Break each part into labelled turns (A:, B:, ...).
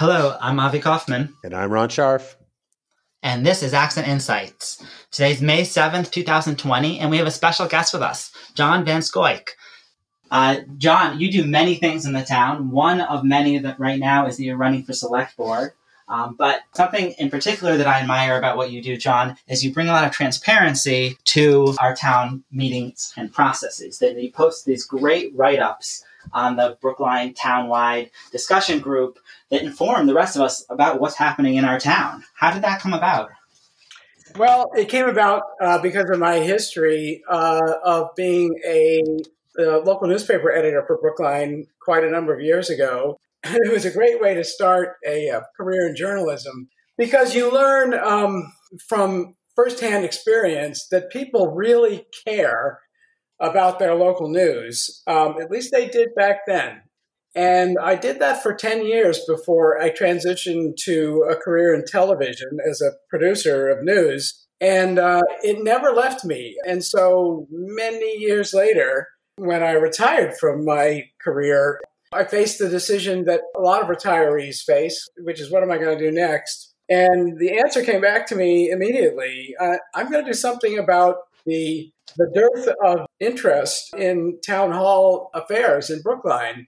A: Hello, I'm Avi Kaufman.
B: And I'm Ron Scharf.
A: And this is Accent Insights. Today's May 7th, 2020, and we have a special guest with us, John VanScoyoc. Uh, John, you do many things in the town. One of many that right now is that you're running for select board. Um, but something in particular that I admire about what you do, John, is you bring a lot of transparency to our town meetings and processes. That you post these great write ups on the Brookline Townwide discussion group that inform the rest of us about what's happening in our town. How did that come about?
C: Well, it came about uh, because of my history uh, of being a, a local newspaper editor for Brookline quite a number of years ago. it was a great way to start a, a career in journalism because you learn um, from firsthand experience that people really care about their local news. Um, at least they did back then. And I did that for 10 years before I transitioned to a career in television as a producer of news. And uh, it never left me. And so many years later, when I retired from my career, I faced the decision that a lot of retirees face, which is what am I going to do next? And the answer came back to me immediately. Uh, I'm going to do something about the the dearth of interest in town hall affairs in Brookline.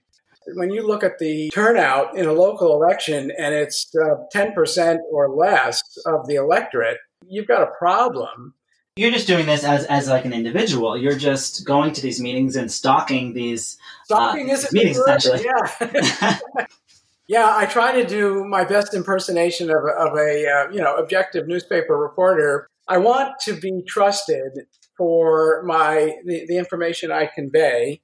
C: When you look at the turnout in a local election and it's uh, 10% or less of the electorate, you've got a problem.
A: You're just doing this as, as like an individual. You're just going to these meetings and stalking these
C: stalking uh,
A: meetings essentially.
C: Yeah. yeah, I try to do my best impersonation of, of a uh, you know objective newspaper reporter. I want to be trusted for my the, the information I convey.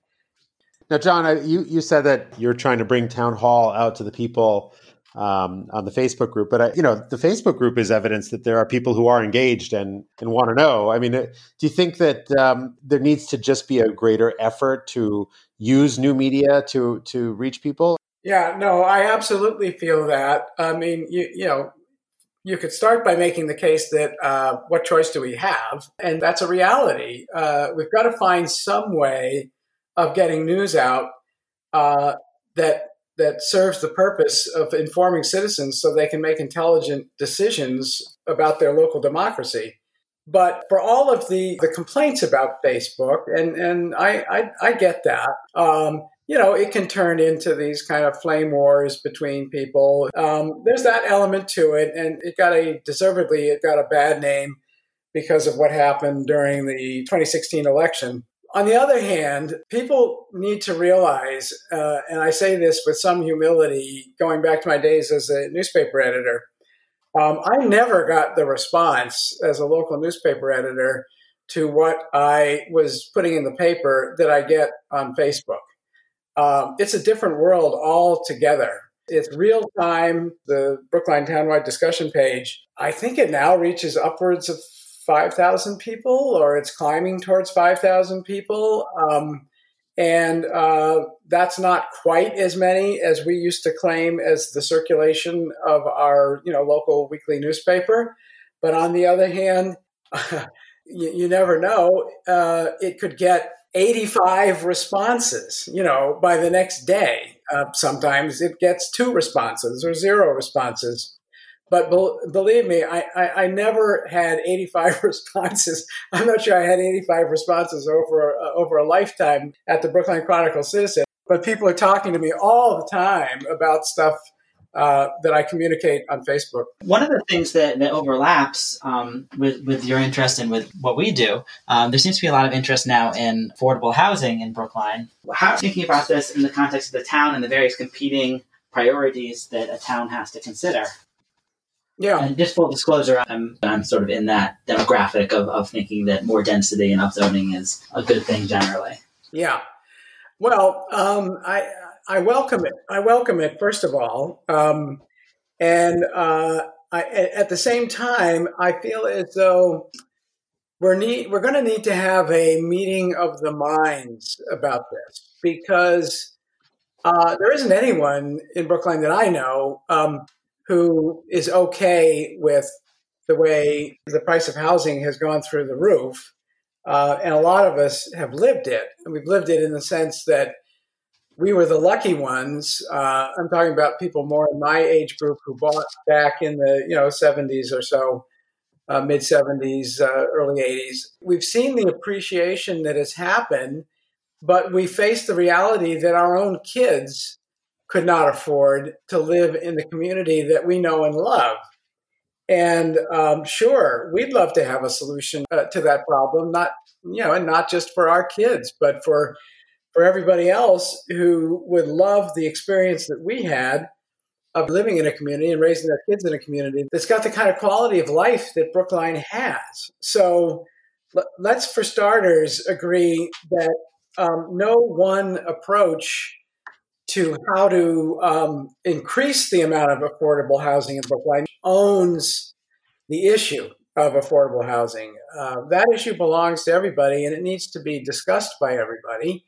B: Now, John, you you said that you're trying to bring town hall out to the people um, on the Facebook group. But I, you know, the Facebook group is evidence that there are people who are engaged and and want to know. I mean, uh, do you think that um, there needs to just be a greater effort to use new media to to reach people?
C: Yeah, no, I absolutely feel that. I mean, you you know. You could start by making the case that uh, what choice do we have? And that's a reality. Uh, we've got to find some way of getting news out uh, that that serves the purpose of informing citizens so they can make intelligent decisions about their local democracy. But for all of the, the complaints about Facebook, and, and I, I, I get that, um, you know, it can turn into these kind of flame wars between people. Um, there's that element to it, and it got a deservedly, it got a bad name because of what happened during the 2016 election. On the other hand, people need to realize, uh, and I say this with some humility, going back to my days as a newspaper editor, um, I never got the response as a local newspaper editor to what I was putting in the paper that I get on Facebook. Um, it's a different world altogether. It's real time. The Brookline Townwide discussion page, I think it now reaches upwards of 5,000 people or it's climbing towards 5,000 people. Um, and uh, that's not quite as many as we used to claim as the circulation of our you know local weekly newspaper. But on the other hand, you, you, never know. Uh, it could get 85 responses, you know, by the next day. Uh, sometimes it gets two responses or zero responses. But be- believe me, I, I, I, never had 85 responses. I'm not sure I had 85 responses over uh, over a lifetime at the Brookline Chronicle Citizen. But people are talking to me all the time about stuff uh, that I communicate on Facebook.
A: One of the things that, that overlaps um, with, with your interest and with what we do, um, there seems to be a lot of interest now in affordable housing in Brookline. How thinking about this in the context of the town and the various competing priorities that a town has to consider?
C: Yeah.
A: And just full disclosure, I'm, I'm sort of in that demographic of, of thinking that more density and upzoning is a good thing generally.
C: Yeah. Well, um, I, I welcome it. I welcome it, first of all. Um, and uh, I, at the same time, I feel as though we're need, we're going to need to have a meeting of the minds about this because uh, there isn't anyone in Brookline that I know um, who is okay with the way the price of housing has gone through the roof. Uh, and a lot of us have lived it. And we've lived it in the sense that we were the lucky ones. Uh, I'm talking about people more in my age group who bought back in the you know 70s or so, uh, mid 70s, uh, early 80s. We've seen the appreciation that has happened, but we face the reality that our own kids could not afford to live in the community that we know and love. And um, sure, we'd love to have a solution uh, to that problem, not you know, and not just for our kids, but for for everybody else who would love the experience that we had of living in a community and raising their kids in a community that's got the kind of quality of life that Brookline has. So let's, for starters, agree that um, no one approach to how to um, increase the amount of affordable housing in Brookline owns the issue of affordable housing. Uh, that issue belongs to everybody and it needs to be discussed by everybody.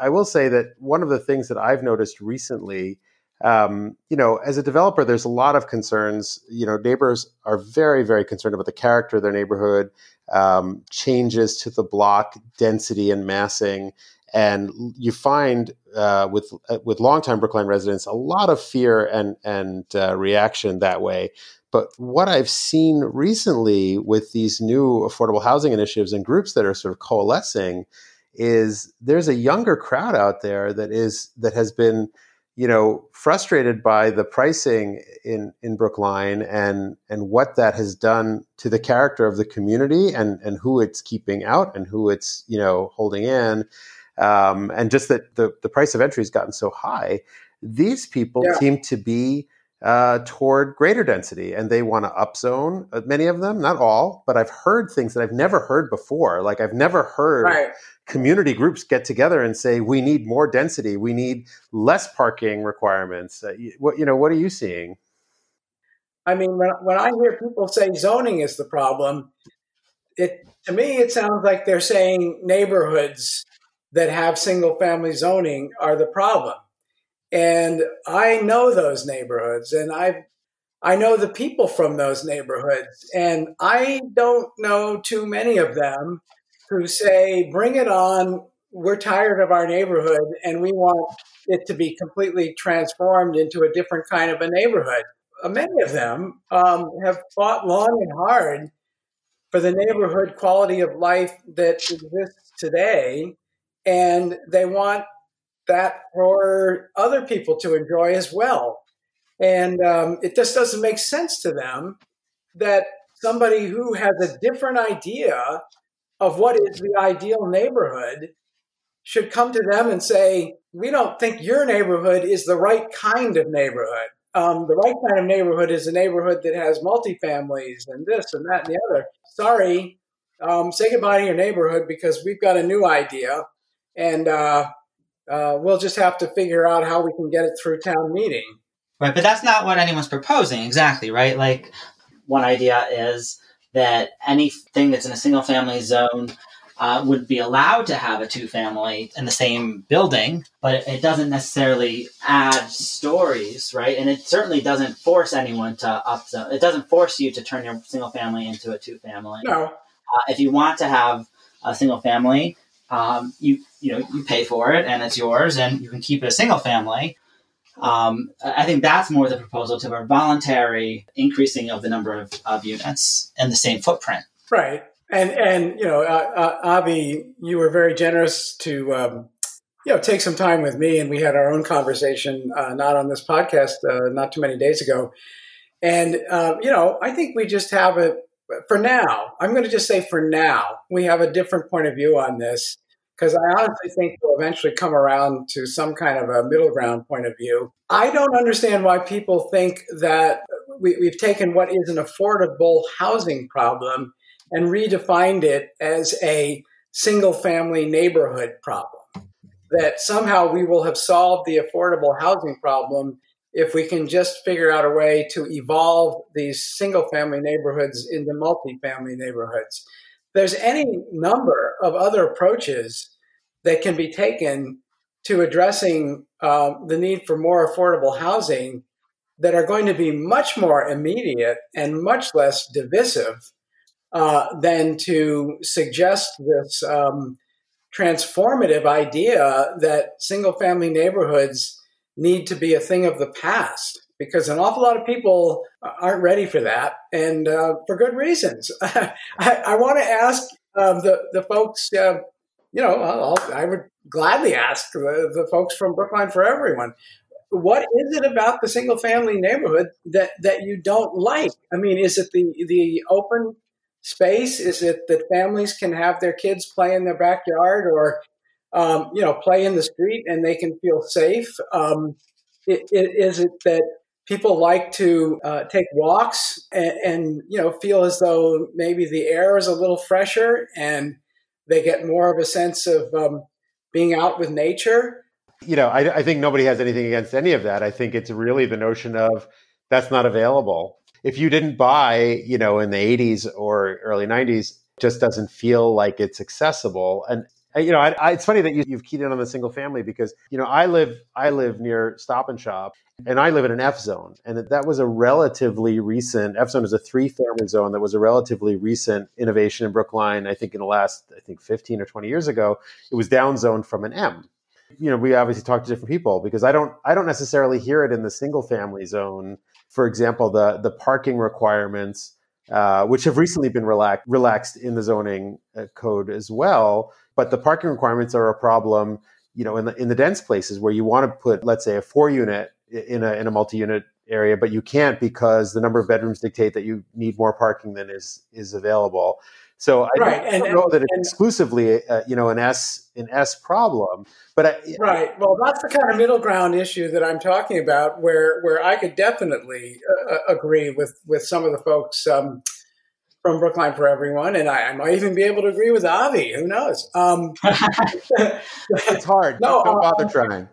B: I will say that one of the things that I've noticed recently, um, you know, as a developer, there's a lot of concerns. You know, neighbors are very, very concerned about the character of their neighborhood, um, changes to the block density and massing. And you find uh, with uh, with longtime Brookline residents a lot of fear and and uh, reaction that way. But what I've seen recently with these new affordable housing initiatives and groups that are sort of coalescing is there's a younger crowd out there that is that has been you know frustrated by the pricing in in Brookline and and what that has done to the character of the community and and who it's keeping out and who it's you know holding in um, and just that the the price of entry has gotten so high these people yeah. seem to be uh, toward greater density and they want to upzone uh, many of them not all but i've heard things that i've never heard before. Like i've never heard right. community groups get together and say we need more density. We need less parking requirements. Uh, what you know what are you seeing?
C: I mean when, when i hear people say zoning is the problem it to me it sounds like they're saying neighborhoods that have single family zoning are the problem and i know those neighborhoods and i I know the people from those neighborhoods, and I don't know too many of them who say, bring it on. We're tired of our neighborhood and we want it to be completely transformed into a different kind of a neighborhood. Uh, many of them um, have fought long and hard for the neighborhood quality of life that exists today. And they want that for other people to enjoy as well. And um, it just doesn't make sense to them that somebody who has a different idea of what is the ideal neighborhood should come to them and say, we don't think your neighborhood is the right kind of neighborhood. Um, the right kind of neighborhood is a neighborhood that has multifamilies and this and that and the other. Sorry, um, say goodbye to your neighborhood because we've got a new idea, and uh, uh, we'll just have to figure out how we can get it through town meeting.
A: Right, but that's not what anyone's proposing exactly, right? Like, one idea is that anything that's in a single family zone uh, would be allowed to have a two family in the same building, but it doesn't necessarily add stories, right? And it certainly doesn't force anyone to upzone. It doesn't force you to turn your single family into a two family.
C: No.
A: Uh, if you want to have a single family, um, you you know you pay for it and it's yours, and you can keep it a single family. Um, I think that's more the proposal to a voluntary increasing of the number of, of units in the same footprint.
C: Right. And, and you know, uh, uh, Avi, you were very generous to, um, you know, take some time with me, and we had our own conversation, uh, not on this podcast, uh, not too many days ago. And, uh, you know, I think we just have a, for now, I'm going to just say for now, we have a different point of view on this because I honestly think we'll eventually come around to some kind of a middle ground point of view. I don't understand why people think that we, we've taken what is an affordable housing problem and redefined it as a single family neighborhood problem. That somehow we will have solved the affordable housing problem if we can just figure out a way to evolve these single family neighborhoods into multi-family neighborhoods. There's any number of other approaches that can be taken to addressing uh, the need for more affordable housing that are going to be much more immediate and much less divisive uh, than to suggest this um, transformative idea that single family neighborhoods need to be a thing of the past because an awful lot of people aren't ready for that and uh, for good reasons. I, I want to ask um, the, the folks, uh, you know, I'll, I would gladly ask the, the folks from Brookline for Everyone what is it about the single family neighborhood that that you don't like? I mean, is it the the open space? Is it that families can have their kids play in their backyard or um, you know play in the street and they can feel safe? Um, it, it, is it that people like to uh, take walks and, and you know feel as though maybe the air is a little fresher and they get more of a sense of um, being out with nature?
B: you know, I, I think nobody has anything against any of that. I think it's really the notion of that's not available. If you didn't buy, you know, in the 80s or early 90s, just doesn't feel like it's accessible. And you know, I, I, it's funny that you, have keyed in on the single family because you know I live I live near Stop and Shop, and I live in an F zone, and that was a relatively recent F zone is a three family zone that was a relatively recent innovation in Brookline. I think in the last I think 15 or 20 years ago, it was down zoned from an M you know, we obviously talk to different people because I don't I don't necessarily hear it in the single family zone. For example, the the parking requirements, uh, which have recently been relaxed relaxed in the zoning uh, code as well, but the parking requirements are a problem. You know, in the in the dense places where you want to put, let's say, a four unit in a in a multi unit area, but you can't because the number of bedrooms dictate that you need more parking than is is available. So I right. don't, and, know that it's exclusively, uh, you know, an S an S problem. But I,
C: right, well, that's the kind of middle ground issue that I'm talking about, where where I could definitely uh, uh, agree with with some of the folks um, from Brookline for Everyone, and I, I, might even be able to agree with Avi. Who knows? Um,
B: it's hard. No, don't bother trying.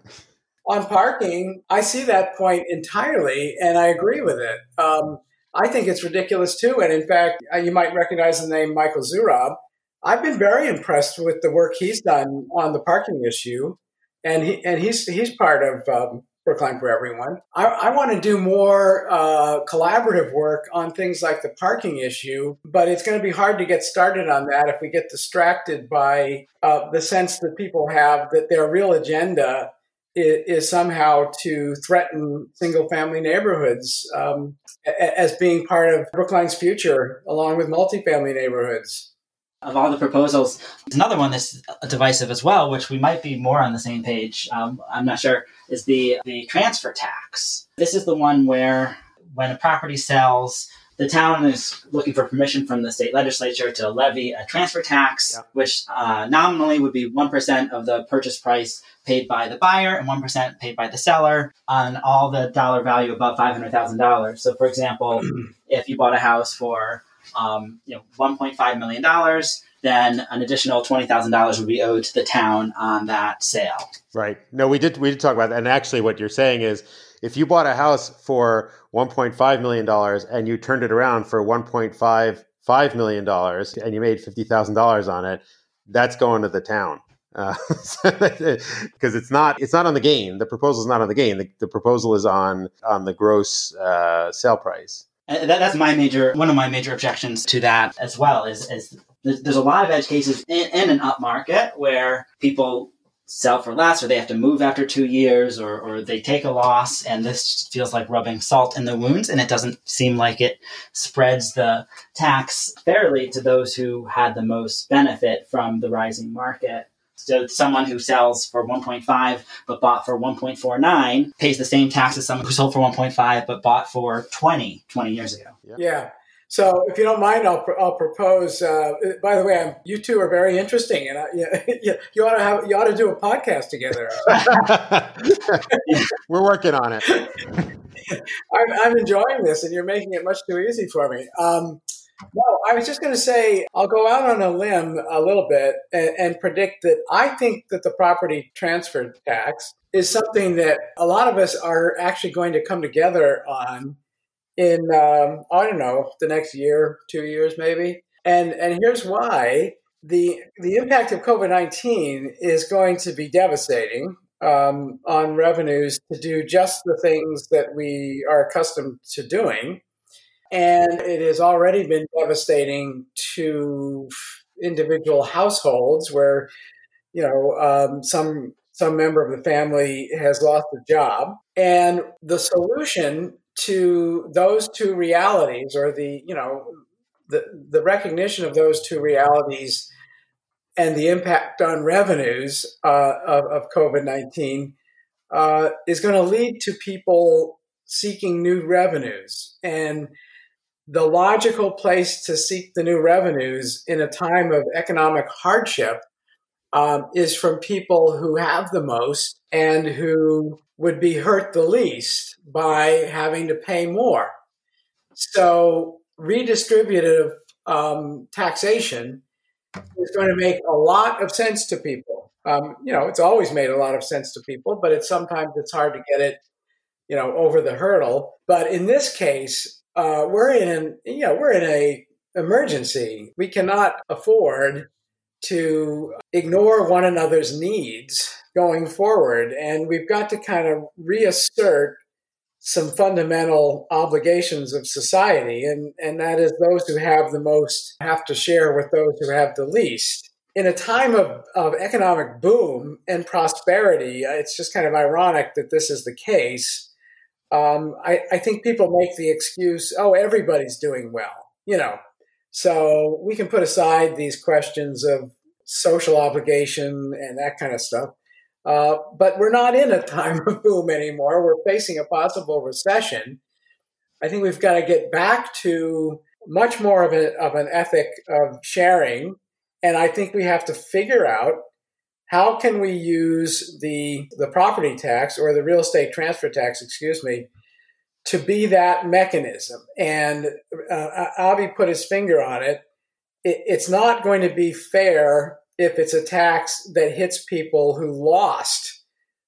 C: On parking, I see that point entirely, and I agree with it. Um, I think it's ridiculous too. And in fact, uh, you might recognize the name Michael Zoorob. I've been very impressed with the work he's done on the parking issue, and he and he's he's part of um, Brookline for Everyone. I, I want to do more uh, collaborative work on things like the parking issue, but it's going to be hard to get started on that if we get distracted by uh, the sense that people have that their real agenda is, somehow to threaten single family neighborhoods um, as being part of Brookline's future, along with multifamily neighborhoods.
A: Of all the proposals, another one that's divisive as well, which we might be more on the same page. Um, I'm not sure. Is the the transfer tax? This is the one where when a property sells, the town is looking for permission from the state legislature to levy a transfer tax, yeah. which uh, nominally would be 1% of the purchase price paid by the buyer and 1% paid by the seller on all the dollar value above $500,000. So, for example, if you bought a house for um, you know, $1.5 million, then an additional $20,000 would be owed to the town on that sale.
B: Right. No, we did, we did talk about that. And actually, what you're saying is, if you bought a house for 1.5 million dollars and you turned it around for 1.55 million dollars and you made $50,000 on it, that's going to the town. because uh, it's not it's not on the gain. The proposal is not on the gain. The, the proposal is on on the gross uh, sale price.
A: And that, that's my major one of my major objections to that as well. Is, is there's, a lot of edge cases in, in an up market where people sell for less or they have to move after two years or, or they take a loss and this feels like rubbing salt in the wounds and it doesn't seem like it spreads the tax fairly to those who had the most benefit from the rising market. So someone who sells for 1.5 but bought for 1.49 pays the same tax as someone who sold for 1.5 but bought for 20 20 years ago.
C: Yeah so, if you don't mind, I'll, I'll propose. Uh, by the way, I'm, you two are very interesting, and I, you, you ought to have you ought to do a podcast together.
B: We're working on it.
C: I'm, I'm, enjoying this, and you're making it much too easy for me. Um, no, I was just going to say I'll go out on a limb a little bit and, and predict that I think that the property transfer tax is something that a lot of us are actually going to come together on in um, I don't know the next year, two years maybe. And and here's why. The the impact of COVID nineteen is going to be devastating um, on revenues to do just the things that we are accustomed to doing, and it has already been devastating to individual households where you know, um, some some member of the family has lost a job, and the solution to those two realities, or the you know, the the recognition of those two realities and the impact on revenues uh, of, of COVID 19 uh, is going to lead to people seeking new revenues. And the logical place to seek the new revenues in a time of economic hardship um, is from people who have the most and who would be hurt the least by having to pay more. So, redistributive um, taxation is going to make a lot of sense to people. Um, you know, it's always made a lot of sense to people, but it's sometimes it's hard to get it, you know, over the hurdle. But in this case, uh, we're in, you know, we're in a emergency. We cannot afford to ignore one another's needs going forward, and we've got to kind of reassert some fundamental obligations of society, and, and that is those who have the most have to share with those who have the least. In a time of, of economic boom and prosperity, uh, it's just kind of ironic that this is the case. Um, I, I think people make the excuse, oh, everybody's doing well, you know. So we can put aside these questions of social obligation and that kind of stuff uh, but we're not in a time of boom anymore. We're facing a possible recession. I think we've got to get back to much more of, a, of an ethic of sharing. And I think we have to figure out how can we use the, the property tax or the real estate transfer tax, excuse me, to be that mechanism. And uh, Avi put his finger on it. it. It's not going to be fair if it's a tax that hits people who lost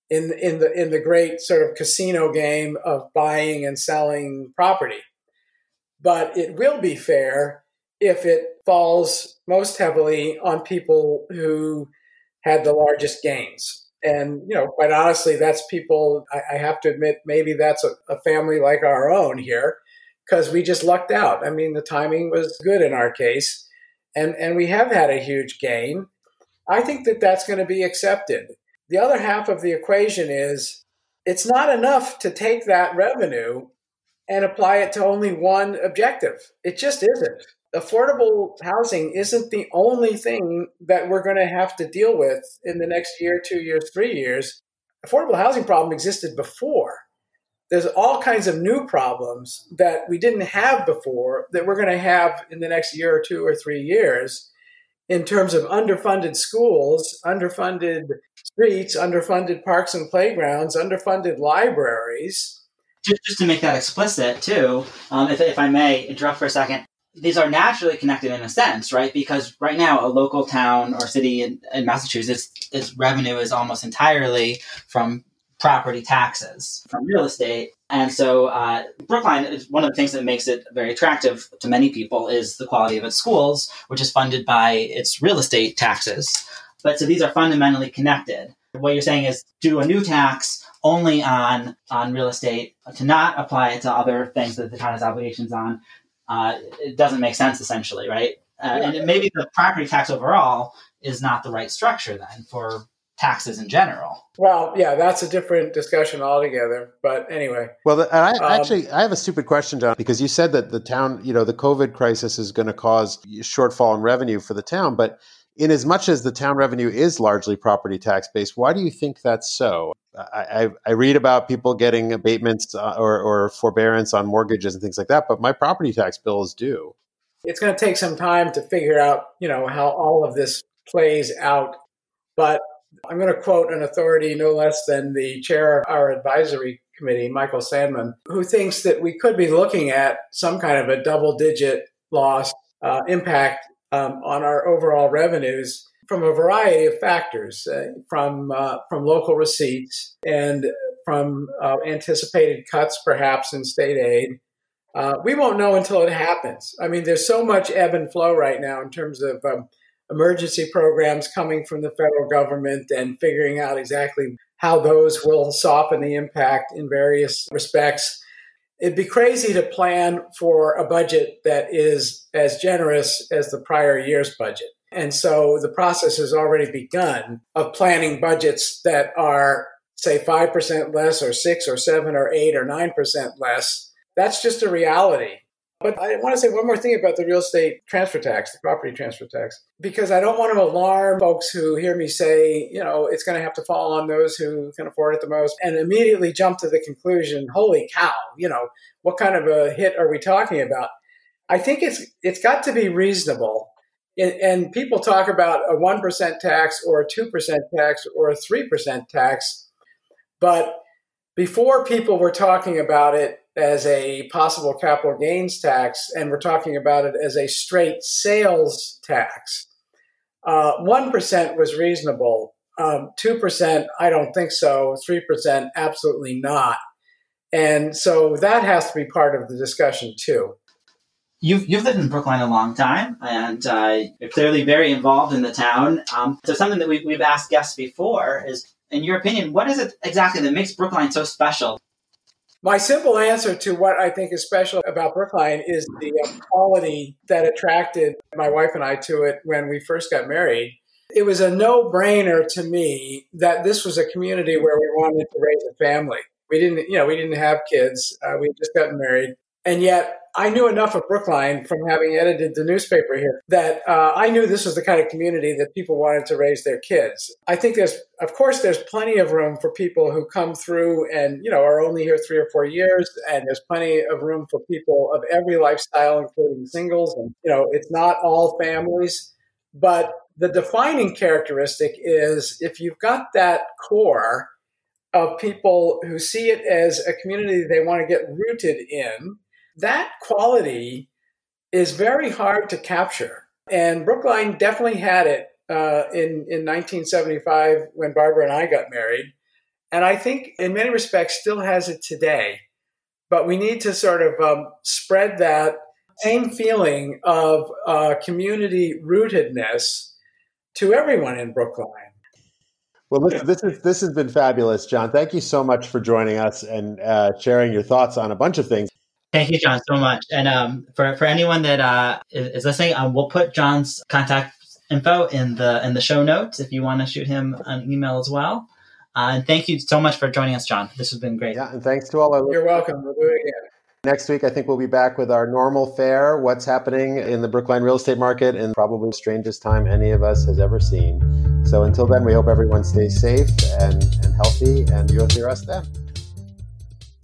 C: in in the in the great sort of casino game of buying and selling property. But it will be fair if it falls most heavily on people who had the largest gains. And you know, quite honestly, that's people. I, I have to admit, maybe that's a, a family like our own here, because we just lucked out. I mean, the timing was good in our case, and and we have had a huge gain. I think that that's going to be accepted. The other half of the equation is it's not enough to take that revenue and apply it to only one objective. It just isn't. Affordable housing isn't the only thing that we're going to have to deal with in the next year, two years, three years. Affordable housing problem existed before. There's all kinds of new problems that we didn't have before that we're going to have in the next year or two or three years in terms of underfunded schools, underfunded streets, underfunded parks and playgrounds, underfunded libraries.
A: Just, just to make that explicit, too, um, if, if I may interrupt for a second, these are naturally connected in a sense, right? Because right now, a local town or city in, in Massachusetts, its revenue is almost entirely from property taxes, from real estate. And so uh, Brookline is one of the things that makes it very attractive to many people is the quality of its schools, which is funded by its real estate taxes. But so these are fundamentally connected. What you're saying is do a new tax only on on real estate to not apply it to other things that the town has obligations on. Uh, it doesn't make sense essentially, right? Uh, yeah. And maybe the property tax overall is not the right structure then for taxes in general.
C: Well, yeah, that's a different discussion altogether. But anyway.
B: Well, I, um, actually, I have a stupid question, John, because you said that the town, you know, the COVID crisis is going to cause shortfall in revenue for the town. But in as much as the town revenue is largely property tax based, why do you think that's so? I, I, I read about people getting abatements uh, or, or forbearance on mortgages and things like that, but my property tax bill is due.
C: It's going to take some time to figure out, you know, how all of this plays out. But I'm going to quote an authority no less than the chair of our advisory committee, Michael Sandman, who thinks that we could be looking at some kind of a double digit loss uh, impact um, on our overall revenues from a variety of factors, uh, from, uh, from local receipts and from uh, anticipated cuts perhaps in state aid. Uh, we won't know until it happens. I mean, there's so much ebb and flow right now in terms of um, emergency programs coming from the federal government and figuring out exactly how those will soften the impact in various respects. It'd be crazy to plan for a budget that is as generous as the prior year's budget. And so the process has already begun of planning budgets that are, say, 5% less or 6 or 7 or 8 or 9% less. That's just a reality. But I want to say one more thing about the real estate transfer tax, the property transfer tax, because I don't want to alarm folks who hear me say, you know, it's going to have to fall on those who can afford it the most and immediately jump to the conclusion, holy cow, you know, what kind of a hit are we talking about? I think it's it's got to be reasonable. And people talk about a 1% tax or a 2% tax or a 3% tax. But before people were talking about it as a possible capital gains tax, and we're talking about it as a straight sales tax. Uh, 1% was reasonable. Um, 2%, I don't think so. 3%, absolutely not. And so that has to be part of the discussion too.
A: You've, you've lived in Brookline a long time, and uh, you're clearly very involved in the town. Um, so something that we, we've asked guests before is, in your opinion, what is it exactly that makes Brookline so special?
C: My simple answer to what I think is special about Brookline is the uh, quality that attracted my wife and I to it when we first got married. It was a no brainer to me that this was a community where we wanted to raise a family. We didn't, you know, we didn't have kids. Uh, we just gotten married. And yet I knew enough of Brookline from having edited the newspaper here that uh, I knew this was the kind of community that people wanted to raise their kids. I think there's, of course, there's plenty of room for people who come through and, you know, are only here three or four years. And there's plenty of room for people of every lifestyle, including singles. And, you know, it's not all families. But the defining characteristic is if you've got that core of people who see it as a community they want to get rooted in, that quality is very hard to capture. And Brookline definitely had it uh, in, in 1975 when Barbara and I got married. And I think in many respects still has it today. But we need to sort of um, spread that same feeling of uh, community rootedness to everyone in Brookline.
B: Well, this, this, is, this has been fabulous, John. Thank you so much for joining us and uh, sharing your thoughts on a bunch of things.
A: Thank you, John, so much. And um, for, for anyone that uh, is, listening, um, we'll put John's contact info in the in the show notes if you want to shoot him an email as well. Uh, and thank you so much for joining us, John. This has been great.
B: Yeah, and thanks to all our.
C: You're welcome. We'll do it again.
B: Next week, I think we'll be back with our normal fare. What's happening in the Brookline real estate market in probably the strangest time any of us has ever seen. So until then, we hope everyone stays safe and, and healthy, and you'll hear us then.